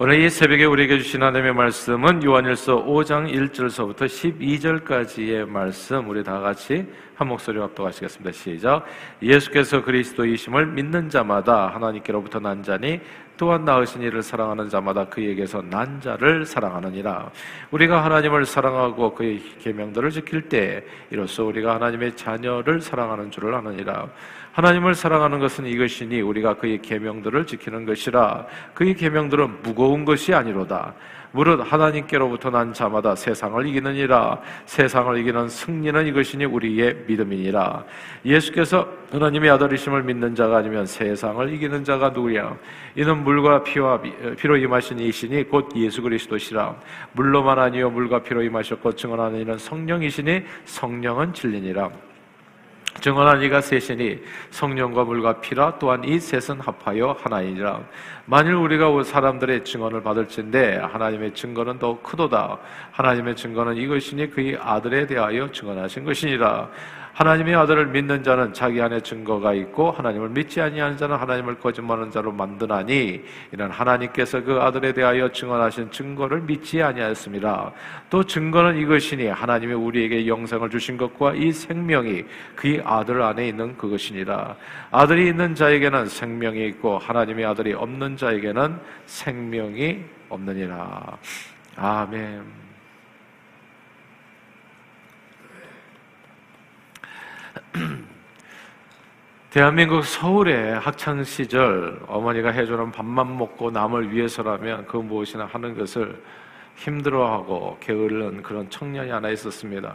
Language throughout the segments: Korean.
오늘 이 새벽에 우리에게 주신 하나님의 말씀은 요한일서 5장 1절서부터 12절까지의 말씀 우리 다 같이 한 목소리로 합독하시겠습니다. 시작. 예수께서 그리스도이심을 믿는 자마다 하나님께로부터 난 자니 또한 나으신 이를 사랑하는 자마다 그에게서 난 자를 사랑하느니라. 우리가 하나님을 사랑하고 그의 계명들을 지킬 때 이로써 우리가 하나님의 자녀를 사랑하는 줄을 아느니라. 하나님을 사랑하는 것은 이것이니 우리가 그의 계명들을 지키는 것이라. 그의 계명들은 무거운 것이 아니로다. 무릇 하나님께로부터 난 자마다 세상을 이기느니라. 세상을 이기는 승리는 이것이니 우리의 믿음이니라. 예수께서 하나님의 아들이심을 믿는 자가 아니면 세상을 이기는 자가 누구냐 이는 물과 피와 피로 임하신 이시니 곧 예수 그리스도시라. 물로만 아니요 물과 피로 임하셨고 증언하는 이는 성령이시니 성령은 진리니라 증언한 이가 셋이니 성령과 물과 피라 또한 이 셋은 합하여 하나이니라. 만일 우리가 사람들의 증언을 받을진데 하나님의 증거는 더 크도다. 하나님의 증거는 이것이니 그의 아들에 대하여 증언하신 것이니라 하나님의 아들을 믿는 자는 자기 안에 증거가 있고 하나님을 믿지 아니하는 자는 하나님을 거짓말하는 자로 만드나니 이는 하나님께서 그 아들에 대하여 증언하신 증거를 믿지 아니하였습니다. 또 증거는 이것이니 하나님이 우리에게 영생을 주신 것과 이 생명이 그의 아들 안에 있는 그것이니라. 아들이 있는 자에게는 생명이 있고 하나님의 아들이 없는 자에게는 생명이 없느니라. 아멘. 대한민국 서울의 학창 시절 어머니가 해주는 밥만 먹고 남을 위해서라면 그 무엇이나 하는 것을 힘들어하고 게으른 그런 청년이 하나 있었습니다.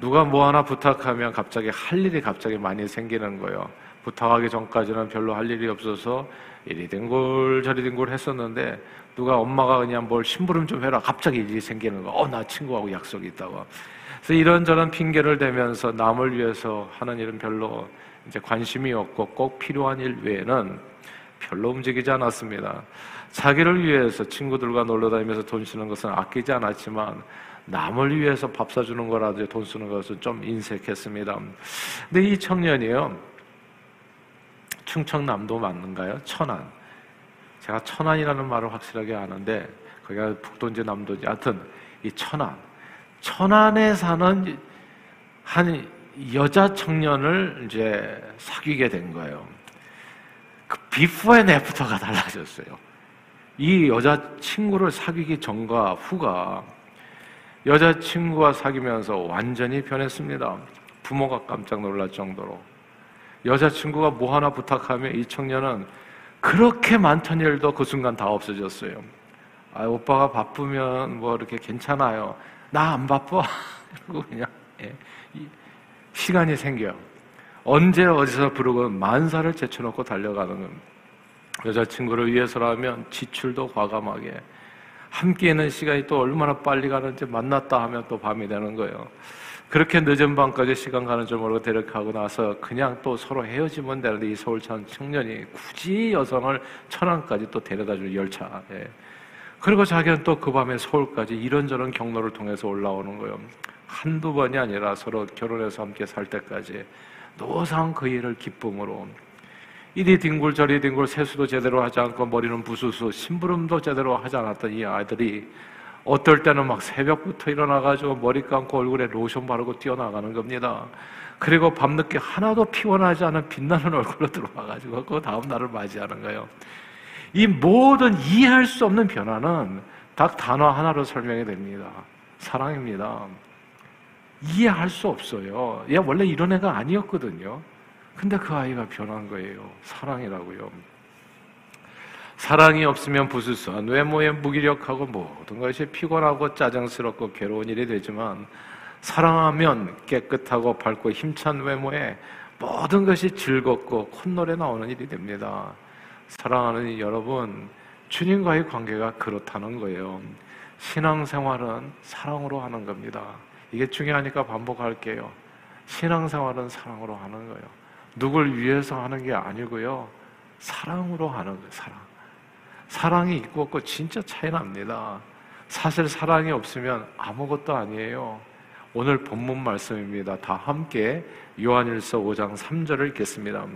누가 뭐 하나 부탁하면 갑자기 할 일이 갑자기 많이 생기는 거예요. 부탁하기 전까지는 별로 할 일이 없어서 이리 댕골 저리 댕골 했었는데 누가 엄마가 그냥 뭘 심부름 좀 해라 갑자기 일이 생기는 거. 어 나 친구하고 약속이 있다고. 그래서 이런저런 핑계를 대면서 남을 위해서 하는 일은 별로 이제 관심이 없고 꼭 필요한 일 외에는 별로 움직이지 않았습니다. 자기를 위해서 친구들과 놀러 다니면서 돈 쓰는 것은 아끼지 않았지만 남을 위해서 밥 사주는 거라도 돈 쓰는 것은 좀 인색했습니다. 근데 이 청년이요. 충청남도 맞는가요? 천안. 제가 천안이라는 말을 확실하게 아는데 거기가 북도인지 남도인지 하여튼 이 천안. 천안에 사는 한 여자 청년을 이제 사귀게 된 거예요. 그 before and after가 달라졌어요. 이 여자 친구를 사귀기 전과 후가 여자 친구와 사귀면서 완전히 변했습니다. 부모가 깜짝 놀랄 정도로. 여자 친구가 뭐 하나 부탁하면 이 청년은 그렇게 많던 일도 그 순간 다 없어졌어요. 아, 오빠가 바쁘면 뭐 이렇게 괜찮아요. 나 안 바빠. 그리고 그냥 예. 시간이 생겨. 언제 어디서 부르고 만사를 제쳐놓고 달려가는. 여자친구를 위해서라면 지출도 과감하게 함께 있는 시간이 또 얼마나 빨리 가는지 만났다 하면 또 밤이 되는 거예요. 그렇게 늦은 밤까지 시간 가는 줄 모르고 대력하고 나서 그냥 또 서로 헤어지면 되는데 이 서울천 청년이 굳이 여성을 천안까지 또 데려다 줄 열차. 예. 그리고 자기는 또 그 밤에 서울까지 이런저런 경로를 통해서 올라오는 거예요. 한두 번이 아니라 서로 결혼해서 함께 살 때까지 노상 그 일을 기쁨으로 이리 뒹굴 저리 뒹굴 세수도 제대로 하지 않고 머리는 부수수 심부름도 제대로 하지 않았던 이 아이들이 어떨 때는 막 새벽부터 일어나가지고 머리 감고 얼굴에 로션 바르고 뛰어나가는 겁니다. 그리고 밤늦게 하나도 피곤하지 않은 빛나는 얼굴로 들어와가지고 그 다음 날을 맞이하는 거예요. 이 모든 이해할 수 없는 변화는 딱 단어 하나로 설명이 됩니다. 사랑입니다. 이해할 수 없어요. 얘 원래 이런 애가 아니었거든요. 근데 그 아이가 변한 거예요. 사랑이라고요. 사랑이 없으면 부수수한 외모에 무기력하고 모든 것이 피곤하고 짜증스럽고 괴로운 일이 되지만 사랑하면 깨끗하고 밝고 힘찬 외모에 모든 것이 즐겁고 콧노래 나오는 일이 됩니다. 사랑하는 여러분, 주님과의 관계가 그렇다는 거예요. 신앙생활은 사랑으로 하는 겁니다. 이게 중요하니까 반복할게요. 신앙생활은 사랑으로 하는 거예요. 누굴 위해서 하는 게 아니고요. 사랑으로 하는 거예요, 사랑. 사랑이 있고 없고 진짜 차이 납니다. 사실 사랑이 없으면 아무것도 아니에요. 오늘 본문 말씀입니다. 다 함께 요한일서 5장 3절을 읽겠습니다.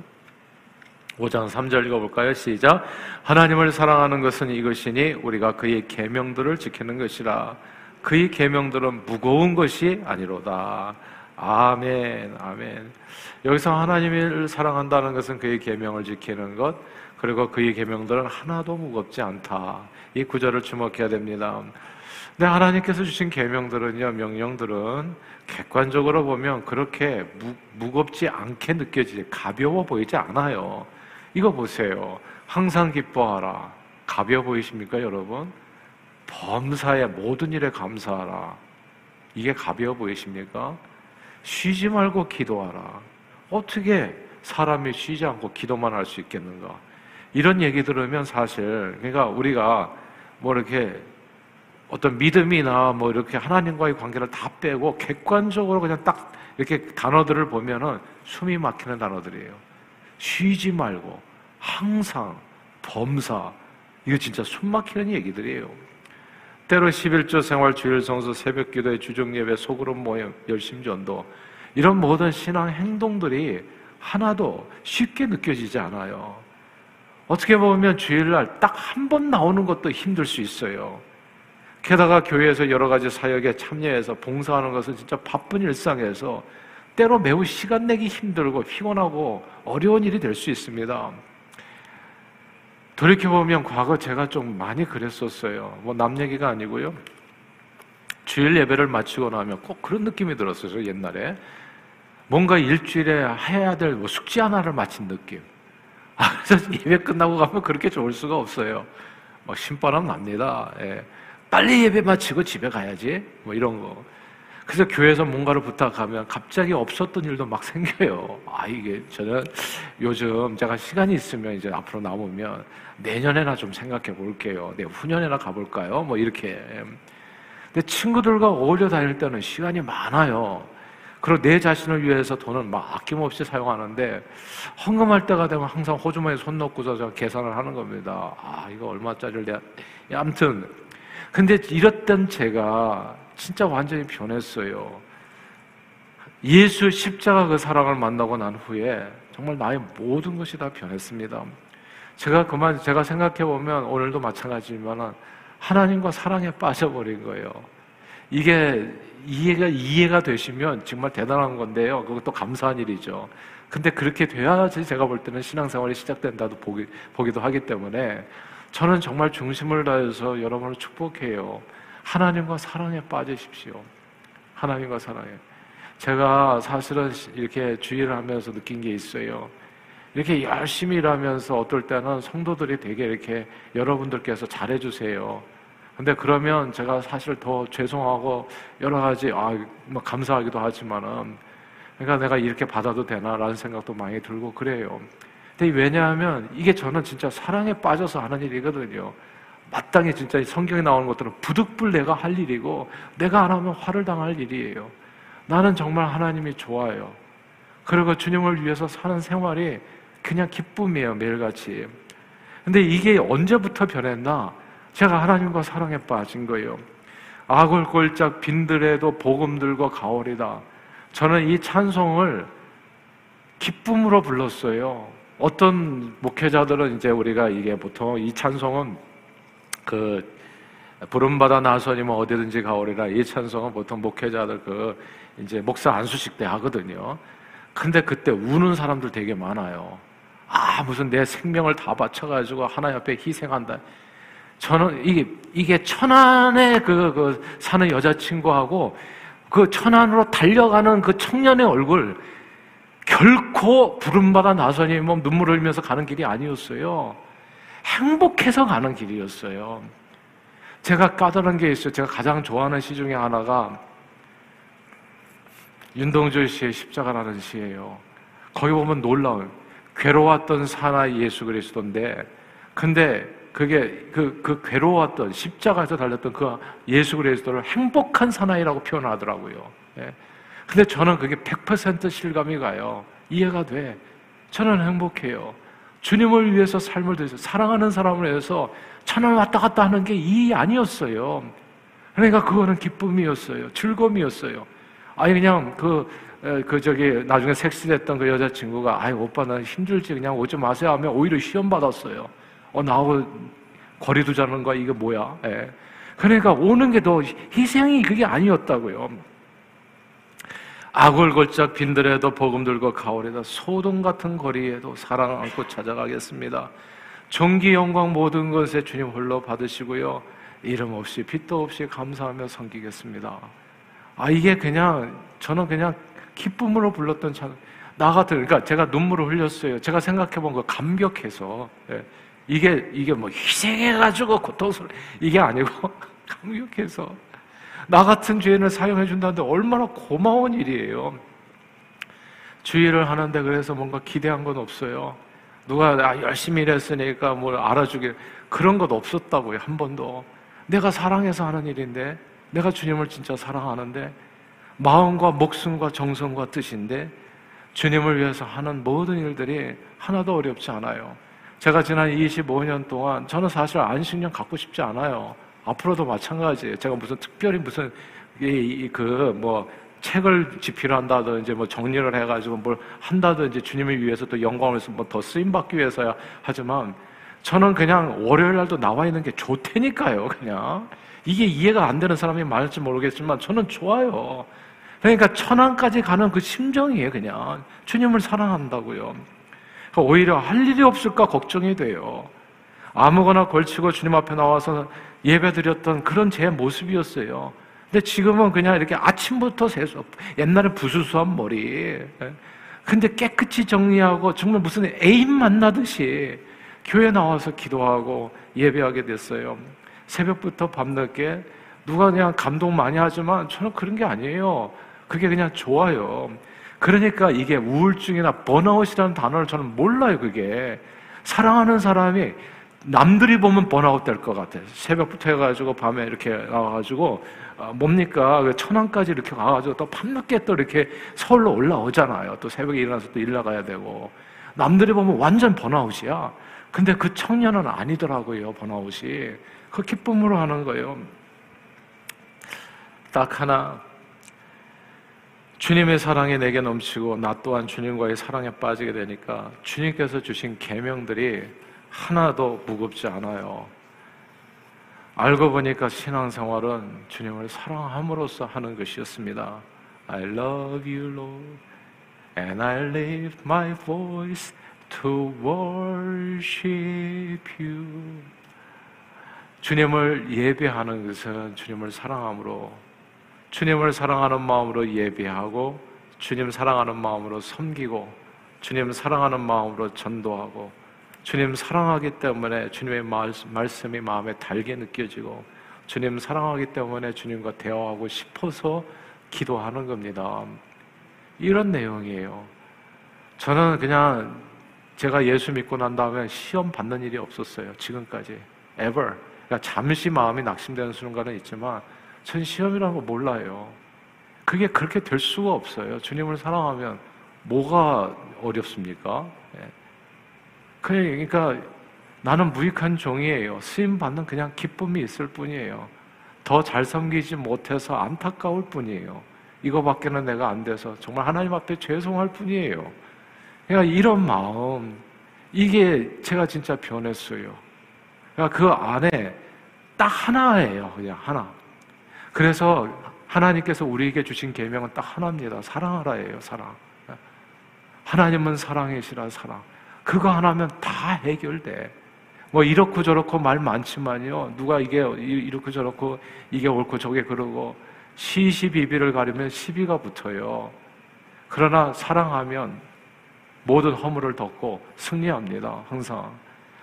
5장 3절 읽어볼까요? 시작. 하나님을 사랑하는 것은 이것이니 우리가 그의 계명들을 지키는 것이라. 그의 계명들은 무거운 것이 아니로다. 아멘, 아멘. 여기서 하나님을 사랑한다는 것은 그의 계명을 지키는 것, 그리고 그의 계명들은 하나도 무겁지 않다. 이 구절을 주목해야 됩니다. 근데 하나님께서 주신 계명들은요, 명령들은 객관적으로 보면 그렇게 무, 무겁지 않게 느껴지지, 가벼워 보이지 않아요. 이거 보세요. 항상 기뻐하라. 가벼워 보이십니까, 여러분? 범사의 모든 일에 감사하라. 이게 가벼워 보이십니까? 쉬지 말고 기도하라. 어떻게 사람이 쉬지 않고 기도만 할 수 있겠는가? 이런 얘기 들으면 사실, 그러니까 우리가 뭐 이렇게 어떤 믿음이나 뭐 이렇게 하나님과의 관계를 다 빼고 객관적으로 그냥 딱 이렇게 단어들을 보면은 숨이 막히는 단어들이에요. 쉬지 말고, 항상, 범사, 이거 진짜 숨 막히는 얘기들이에요. 때로 11조 생활 주일 성수 새벽 기도회 주중 예배 소그룹 모임 열심 전도 이런 모든 신앙 행동들이 하나도 쉽게 느껴지지 않아요. 어떻게 보면 주일날 딱 한 번 나오는 것도 힘들 수 있어요. 게다가 교회에서 여러 가지 사역에 참여해서 봉사하는 것은 진짜 바쁜 일상에서 때로 매우 시간 내기 힘들고 피곤하고 어려운 일이 될 수 있습니다. 돌이켜보면 과거 제가 좀 많이 그랬었어요. 뭐 남 얘기가 아니고요. 주일 예배를 마치고 나면 꼭 그런 느낌이 들었어요. 옛날에. 뭔가 일주일에 해야 될 뭐 숙제 하나를 마친 느낌. 아, 그래서 예배 끝나고 가면 그렇게 좋을 수가 없어요. 뭐 신바람 납니다. 예. 빨리 예배 마치고 집에 가야지. 뭐 이런 거. 그래서 교회에서 뭔가를 부탁하면 갑자기 없었던 일도 막 생겨요. 아, 이게 저는 요즘 제가 시간이 있으면 이제 앞으로 남으면 내년에나 좀 생각해 볼게요. 내 후년에나 가볼까요? 뭐 이렇게. 근데 친구들과 어울려 다닐 때는 시간이 많아요. 그리고 내 자신을 위해서 돈을 막 아낌없이 사용하는데 헌금할 때가 되면 항상 호주머니에 손 넣고서 저 계산을 하는 겁니다. 아, 이거 얼마짜리를 내가. 아무튼. 근데 이랬던 제가 진짜 완전히 변했어요. 예수 십자가 그 사랑을 만나고 난 후에 정말 나의 모든 것이 다 변했습니다. 제가 그만 제가 생각해 보면 오늘도 마찬가지지만 하나님과 사랑에 빠져버린 거예요. 이게 이해가 이해가 되시면 정말 대단한 건데요. 그것도 감사한 일이죠. 근데 그렇게 돼야지 제가 볼 때는 신앙생활이 시작된다도 보기, 보기도 하기 때문에 저는 정말 중심을 다해서 여러분을 축복해요. 하나님과 사랑에 빠지십시오. 하나님과 사랑에. 제가 사실은 이렇게 주의를 하면서 느낀 게 있어요. 이렇게 열심히 일하면서 어떨 때는 성도들이 되게 이렇게 여러분들께서 잘해주세요. 근데 그러면 제가 사실 더 죄송하고 여러 가지, 아, 뭐 감사하기도 하지만은, 그러니까 내가 이렇게 받아도 되나라는 생각도 많이 들고 그래요. 근데 왜냐하면 이게 저는 진짜 사랑에 빠져서 하는 일이거든요. 마땅히 진짜 성경에 나오는 것들은 부득불 내가 할 일이고 내가 안 하면 화를 당할 일이에요. 나는 정말 하나님이 좋아요. 그리고 주님을 위해서 사는 생활이 그냥 기쁨이에요, 매일같이. 근데 이게 언제부터 변했나? 제가 하나님과 사랑에 빠진 거예요. 아골골짝 빈들에도 복음 들고 가오리다. 저는 이 찬송을 기쁨으로 불렀어요. 어떤 목회자들은 이제 우리가 이게 보통 이 찬송은 그 부름받아 나서니면 어디든지 가오리라 이 찬송은 보통 목회자들 그 이제 목사 안수식 때 하거든요. 근데 그때 우는 사람들 되게 많아요. 아 무슨 내 생명을 다 바쳐가지고 하나 옆에 희생한다. 저는 이게 이게 천안에 그, 그 사는 여자친구하고 그 천안으로 달려가는 그 청년의 얼굴 결코 부름받아 나서니 뭐 눈물 흘리면서 가는 길이 아니었어요. 행복해서 가는 길이었어요. 제가 까다로운 게 있어요. 제가 가장 좋아하는 시 중에 하나가 윤동주 씨의 십자가라는 시예요. 거기 보면 놀라운 괴로웠던 사나이 예수 그리스도인데 근데 그게 그, 그 괴로웠던 십자가에서 달렸던 그 예수 그리스도를 행복한 사나이라고 표현하더라고요. 예. 근데 저는 그게 100% 실감이 가요. 이해가 돼. 저는 행복해요. 주님을 위해서 삶을 드려서 사랑하는 사람을 위해서 천을 왔다 갔다 하는 게이 아니었어요. 그러니까 그거는 기쁨이었어요. 즐거움이었어요. 아니 그냥 그, 그 저기 나중에 섹스됐던 그 여자친구가 아이 오빠 나 힘들지 그냥 오지 마세요 하면 오히려 시험 받았어요. 어 나하고 거리 두자는 거야 이게 뭐야? 예. 그러니까 오는 게 더 희생이 그게 아니었다고요. 아골골짝 빈들에도 복음 들고 가오리다 소동 같은 거리에도 사랑 안고 찾아가겠습니다. 종기 영광 모든 것에 주님 홀로 받으시고요. 이름 없이 빛도 없이 감사하며 섬기겠습니다. 아 이게 그냥 저는 그냥 기쁨으로 불렀던 찬. 나 같은 그러니까 제가 눈물을 흘렸어요. 제가 생각해 본 거 감격해서 예. 이게 이게 뭐 희생해 가지고 고통스러 이게 아니고 감격해서 나 같은 죄인을 사용해 준다는데 얼마나 고마운 일이에요. 주의를 하는데 그래서 뭔가 기대한 건 없어요. 누가 아, 열심히 일했으니까 뭘 알아주길 그런 것 없었다고요 한 번도. 내가 사랑해서 하는 일인데 내가 주님을 진짜 사랑하는데 마음과 목숨과 정성과 뜻인데 주님을 위해서 하는 모든 일들이 하나도 어렵지 않아요. 제가 지난 25년 동안 저는 사실 안식년 갖고 싶지 않아요. 앞으로도 마찬가지예요. 제가 무슨 특별히 무슨 그뭐 책을 집필 한다든지 뭐 정리를 해가지고 뭘 한다든지 주님을 위해서 또 영광을 위해서 뭐더 쓰임 받기 위해서야 하지만 저는 그냥 월요일 날도 나와 있는 게 좋다니까요. 그냥 이게 이해가 안 되는 사람이 많을지 모르겠지만 저는 좋아요. 그러니까 천안까지 가는 그 심정이에요. 그냥 주님을 사랑한다고요. 그러니까 오히려 할 일이 없을까 걱정이 돼요. 아무거나 걸치고 주님 앞에 나와서 예배드렸던 그런 제 모습이었어요. 근데 지금은 그냥 이렇게 아침부터 세수, 옛날에 부수수한 머리. 근데 깨끗이 정리하고 정말 무슨 애인 만나듯이 교회 나와서 기도하고 예배하게 됐어요. 새벽부터 밤늦게 누가 그냥 감동 많이 하지만 저는 그런 게 아니에요. 그게 그냥 좋아요. 그러니까 이게 우울증이나 번아웃이라는 단어를 저는 몰라요, 그게. 사랑하는 사람이 남들이 보면 번아웃 될 것 같아요. 새벽부터 해가지고 밤에 이렇게 나와가지고 어, 뭡니까 그 천안까지 이렇게 가가지고 또 밤늦게 또 이렇게 서울로 올라오잖아요. 또 새벽에 일어나서 또 일 나가야 되고 남들이 보면 완전 번아웃이야. 근데 그 청년은 아니더라고요. 번아웃이 그 기쁨으로 하는 거예요. 딱 하나 주님의 사랑이 내게 넘치고 나 또한 주님과의 사랑에 빠지게 되니까 주님께서 주신 계명들이 하나도 무겁지 않아요. 알고 보니까 신앙생활은 주님을 사랑함으로써 하는 것이었습니다. I love you, Lord, and I lift my voice to worship you. 주님을 예배하는 것은 주님을 사랑함으로, 주님을 사랑하는 마음으로 예배하고, 주님 사랑하는 마음으로 섬기고, 주님 사랑하는 마음으로 전도하고, 주님 사랑하기 때문에 주님의 말씀이 마음에 달게 느껴지고 주님 사랑하기 때문에 주님과 대화하고 싶어서 기도하는 겁니다. 이런 내용이에요. 저는 그냥 제가 예수 믿고 난 다음에 시험 받는 일이 없었어요. 지금까지. ever. 그러니까 잠시 마음이 낙심되는 순간은 있지만 전 시험이라는 거 몰라요. 그게 그렇게 될 수가 없어요. 주님을 사랑하면 뭐가 어렵습니까? 네. 그러니까 나는 무익한 종이에요. 쓰임 받는 그냥 기쁨이 있을 뿐이에요. 더 잘 섬기지 못해서 안타까울 뿐이에요. 이거밖에는 내가 안 돼서 정말 하나님 앞에 죄송할 뿐이에요. 그러니까 이런 마음 이게 제가 진짜 변했어요. 그러니까 그 안에 딱 하나예요. 그냥 하나. 그래서 하나님께서 우리에게 주신 계명은 딱 하나입니다. 사랑하라예요. 사랑. 하나님은 사랑이시라 사랑. 그거 하나면 다 해결돼. 뭐 이렇고 저렇고 말 많지만요. 누가 이게 이렇고 저렇고 이게 옳고 저게 그러고 시시비비를 가리면 시비가 붙어요. 그러나 사랑하면 모든 허물을 덮고 승리합니다. 항상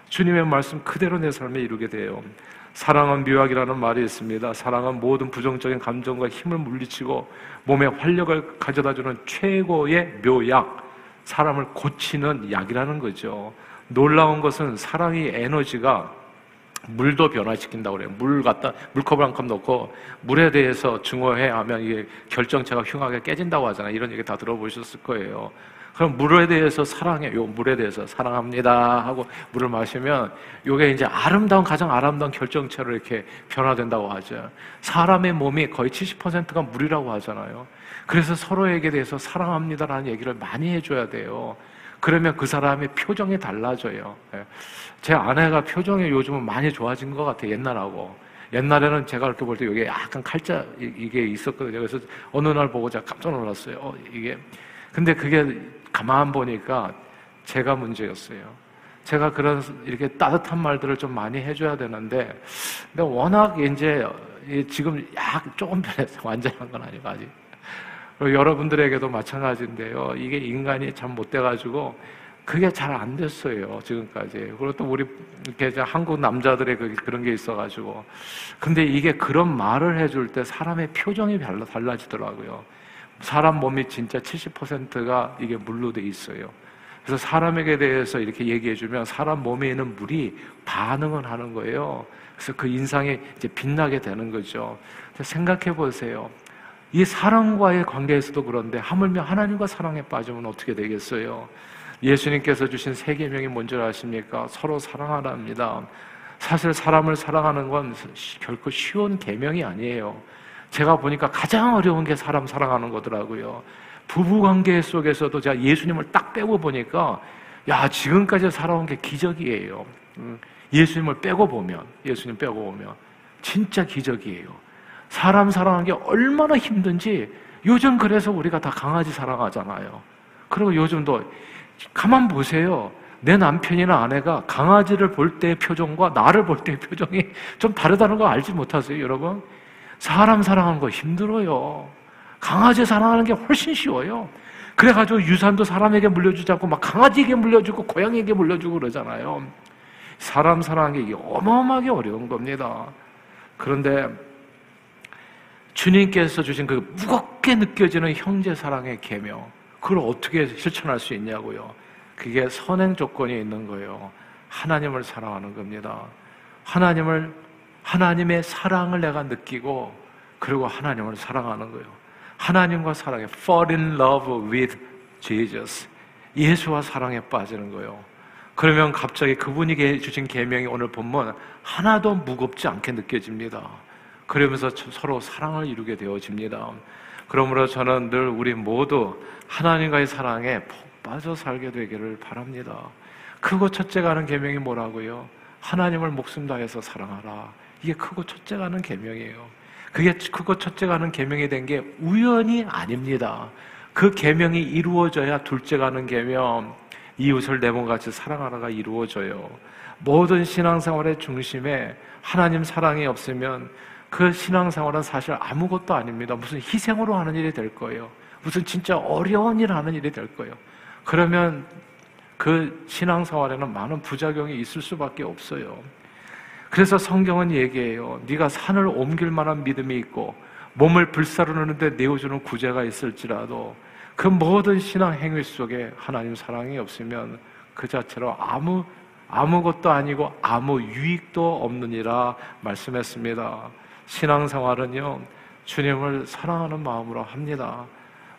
주님의 말씀 그대로 내 삶에 이루게 돼요. 사랑은 묘약이라는 말이 있습니다. 사랑은 모든 부정적인 감정과 힘을 물리치고 몸에 활력을 가져다주는 최고의 묘약. 사람을 고치는 약이라는 거죠. 놀라운 것은 사랑의 에너지가 물도 변화시킨다고 그래요. 물 갖다, 물컵을 한 컵 넣고 물에 대해서 증오해 하면 이게 결정체가 흉하게 깨진다고 하잖아요. 이런 얘기 다 들어보셨을 거예요. 그럼 물에 대해서 사랑해. 요 물에 대해서 사랑합니다 하고 물을 마시면 요게 이제 아름다운 가장 아름다운 결정체로 이렇게 변화된다고 하죠. 사람의 몸이 거의 70%가 물이라고 하잖아요. 그래서 서로에게 대해서 사랑합니다라는 얘기를 많이 해줘야 돼요. 그러면 그 사람의 표정이 달라져요. 예. 제 아내가 표정이 요즘은 많이 좋아진 것 같아요. 옛날하고. 옛날에는 제가 그렇게 볼때 여기 약간 칼자 이게 있었거든요. 그래서 어느 날 보고 제가 깜짝 놀랐어요. 어, 이게. 근데 그게 가만 보니까 제가 문제였어요. 제가 그런 이렇게 따뜻한 말들을 좀 많이 해줘야 되는데, 근데 워낙 이제 지금 약 조금 변했어요. 완전한 건 아니고 아직. 여러분들에게도 마찬가지인데요. 이게 인간이 참 못돼가지고 그게 잘 안 됐어요 지금까지. 그리고 또 우리 이렇게 한국 남자들의 그, 그런 게 있어가지고. 근데 이게 그런 말을 해줄 때 사람의 표정이 달라 달라지더라고요. 사람 몸이 진짜 70%가 이게 물로 돼 있어요. 그래서 사람에게 대해서 이렇게 얘기해 주면 사람 몸에 있는 물이 반응을 하는 거예요. 그래서 그 인상이 이제 빛나게 되는 거죠. 생각해 보세요. 이 사랑과의 관계에서도 그런데 하물며 하나님과 사랑에 빠지면 어떻게 되겠어요? 예수님께서 주신 세 계명이 뭔지 아십니까? 서로 사랑하랍니다. 사실 사람을 사랑하는 건 결코 쉬운 계명이 아니에요. 제가 보니까 가장 어려운 게 사람 사랑하는 거더라고요. 부부 관계 속에서도 제가 예수님을 딱 빼고 보니까 야 지금까지 살아온 게 기적이에요. 음, 예수님을 빼고 보면 예수님 빼고 보면 진짜 기적이에요. 사람 사랑하는 게 얼마나 힘든지 요즘 그래서 우리가 다 강아지 사랑하잖아요. 그리고 요즘도 가만 보세요. 내 남편이나 아내가 강아지를 볼 때의 표정과 나를 볼 때의 표정이 좀 다르다는 거 알지 못하세요, 여러분? 사람 사랑하는 거 힘들어요. 강아지 사랑하는 게 훨씬 쉬워요. 그래가지고 유산도 사람에게 물려주지 않고 막 강아지에게 물려주고 고양이에게 물려주고 그러잖아요. 사람 사랑하는 게 어마어마하게 어려운 겁니다. 그런데 주님께서 주신 그 무겁게 느껴지는 형제 사랑의 계명, 그걸 어떻게 실천할 수 있냐고요. 그게 선행 조건이 있는 거예요. 하나님을 사랑하는 겁니다. 하나님을 하나님의 사랑을 내가 느끼고 그리고 하나님을 사랑하는 거예요. 하나님과 사랑에 fall in love with Jesus. 예수와 사랑에 빠지는 거예요. 그러면 갑자기 그분이 주신 계명이 오늘 보면 하나도 무겁지 않게 느껴집니다. 그러면서 서로 사랑을 이루게 되어집니다. 그러므로 저는 늘 우리 모두 하나님과의 사랑에 푹 빠져 살게 되기를 바랍니다. 크고 첫째가 하는 계명이 뭐라고요? 하나님을 목숨 다해서 사랑하라. 이게 크고 첫째가 하는 계명이에요. 그게 크고 첫째가 하는 계명이 된 게 우연이 아닙니다. 그 계명이 이루어져야 둘째가 하는 계명 이웃을 내 몸같이 사랑하라가 이루어져요. 모든 신앙생활의 중심에 하나님 사랑이 없으면 그 신앙생활은 사실 아무것도 아닙니다. 무슨 희생으로 하는 일이 될 거예요. 무슨 진짜 어려운 일 하는 일이 될 거예요. 그러면 그 신앙생활에는 많은 부작용이 있을 수밖에 없어요. 그래서 성경은 얘기해요. 네가 산을 옮길 만한 믿음이 있고 몸을 불사르는데 내어주는 구제가 있을지라도 그 모든 신앙 행위 속에 하나님 사랑이 없으면 그 자체로 아무 아무것도 아니고 아무 유익도 없느니라 말씀했습니다. 신앙생활은요, 주님을 사랑하는 마음으로 합니다.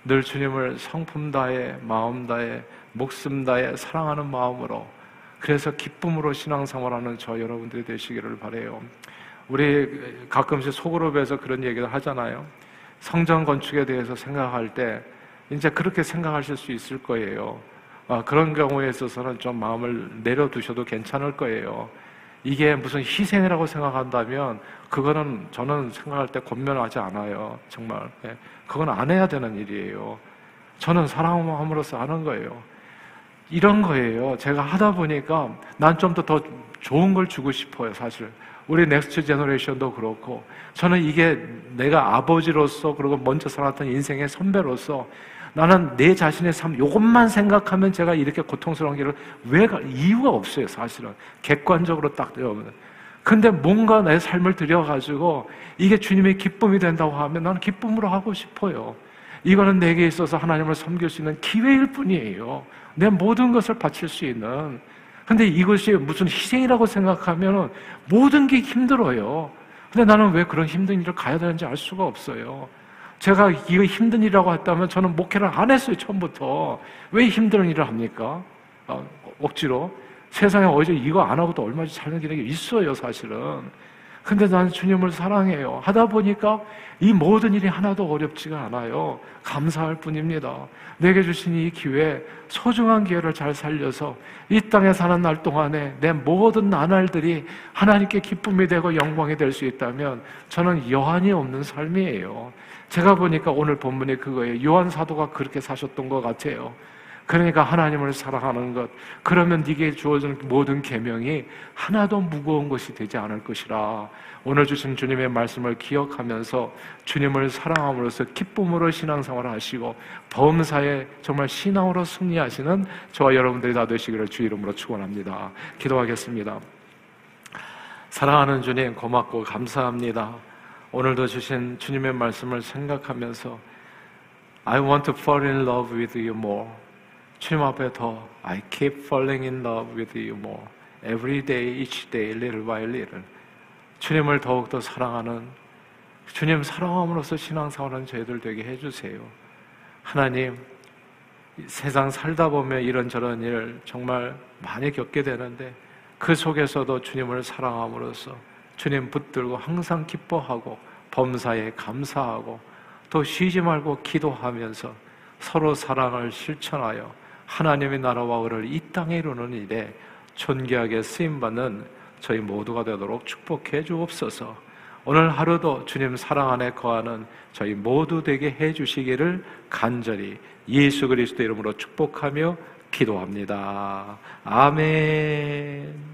늘 주님을 성품 다해, 마음 다해, 목숨 다해 사랑하는 마음으로 그래서 기쁨으로 신앙생활하는 저 여러분들이 되시기를 바래요. 우리 가끔씩 소그룹에서 그런 얘기를 하잖아요. 성전 건축에 대해서 생각할 때 이제 그렇게 생각하실 수 있을 거예요. 아, 그런 경우에 있어서는 좀 마음을 내려두셔도 괜찮을 거예요. 이게 무슨 희생이라고 생각한다면 그거는 저는 생각할 때 권면하지 않아요. 정말. 네. 그건 안 해야 되는 일이에요. 저는 사랑함으로써 하는 거예요. 이런 거예요. 제가 하다 보니까 난 좀 더 더 좋은 걸 주고 싶어요, 사실. 우리 next generation도 그렇고 저는 이게 내가 아버지로서 그리고 먼저 살았던 인생의 선배로서 나는 내 자신의 삶, 이것만 생각하면 제가 이렇게 고통스러운 길을 왜 가, 이유가 없어요, 사실은. 객관적으로 딱 들어보면. 근데 뭔가 내 삶을 들여가지고 이게 주님의 기쁨이 된다고 하면 나는 기쁨으로 하고 싶어요. 이거는 내게 있어서 하나님을 섬길 수 있는 기회일 뿐이에요. 내 모든 것을 바칠 수 있는. 근데 이것이 무슨 희생이라고 생각하면 모든 게 힘들어요. 근데 나는 왜 그런 힘든 일을 가야 되는지 알 수가 없어요. 제가 이거 힘든 일이라고 했다면 저는 목회를 안 했어요, 처음부터. 왜 힘든 일을 합니까? 어, 억지로. 세상에 어제 이거 안 하고도 얼마나 잘 되는 게 있어요, 사실은. 근데 나는 주님을 사랑해요. 하다 보니까 이 모든 일이 하나도 어렵지가 않아요. 감사할 뿐입니다. 내게 주신 이 기회, 소중한 기회를 잘 살려서 이 땅에 사는 날 동안에 내 모든 나날들이 하나님께 기쁨이 되고 영광이 될 수 있다면 저는 여한이 없는 삶이에요. 제가 보니까 오늘 본문이 그거예요. 요한 사도가 그렇게 사셨던 것 같아요. 그러니까 하나님을 사랑하는 것 그러면 네게 주어진 모든 계명이 하나도 무거운 것이 되지 않을 것이라 오늘 주신 주님의 말씀을 기억하면서 주님을 사랑함으로써 기쁨으로 신앙생활을 하시고 범사에 정말 신앙으로 승리하시는 저와 여러분들이 다 되시기를 주 이름으로 축원합니다. 기도하겠습니다. 사랑하는 주님 고맙고 감사합니다. 오늘도 주신 주님의 말씀을 생각하면서 I want to fall in love with you more. 주님 앞에 더 I keep falling in love with you more. Every day, each day, little by little. 주님을 더욱더 사랑하는 주님 사랑함으로써 신앙생활하는 저희들 되게 해주세요. 하나님, 세상 살다 보면 이런저런 일 정말 많이 겪게 되는데 그 속에서도 주님을 사랑함으로써 주님 붙들고 항상 기뻐하고 범사에 감사하고 또 쉬지 말고 기도하면서 서로 사랑을 실천하여 하나님의 나라와 의를 이 땅에 이루는 일에 존귀하게 쓰임받는 저희 모두가 되도록 축복해 주옵소서. 오늘 하루도 주님 사랑 안에 거하는 저희 모두 되게 해 주시기를 간절히 예수 그리스도 이름으로 축복하며 기도합니다. 아멘.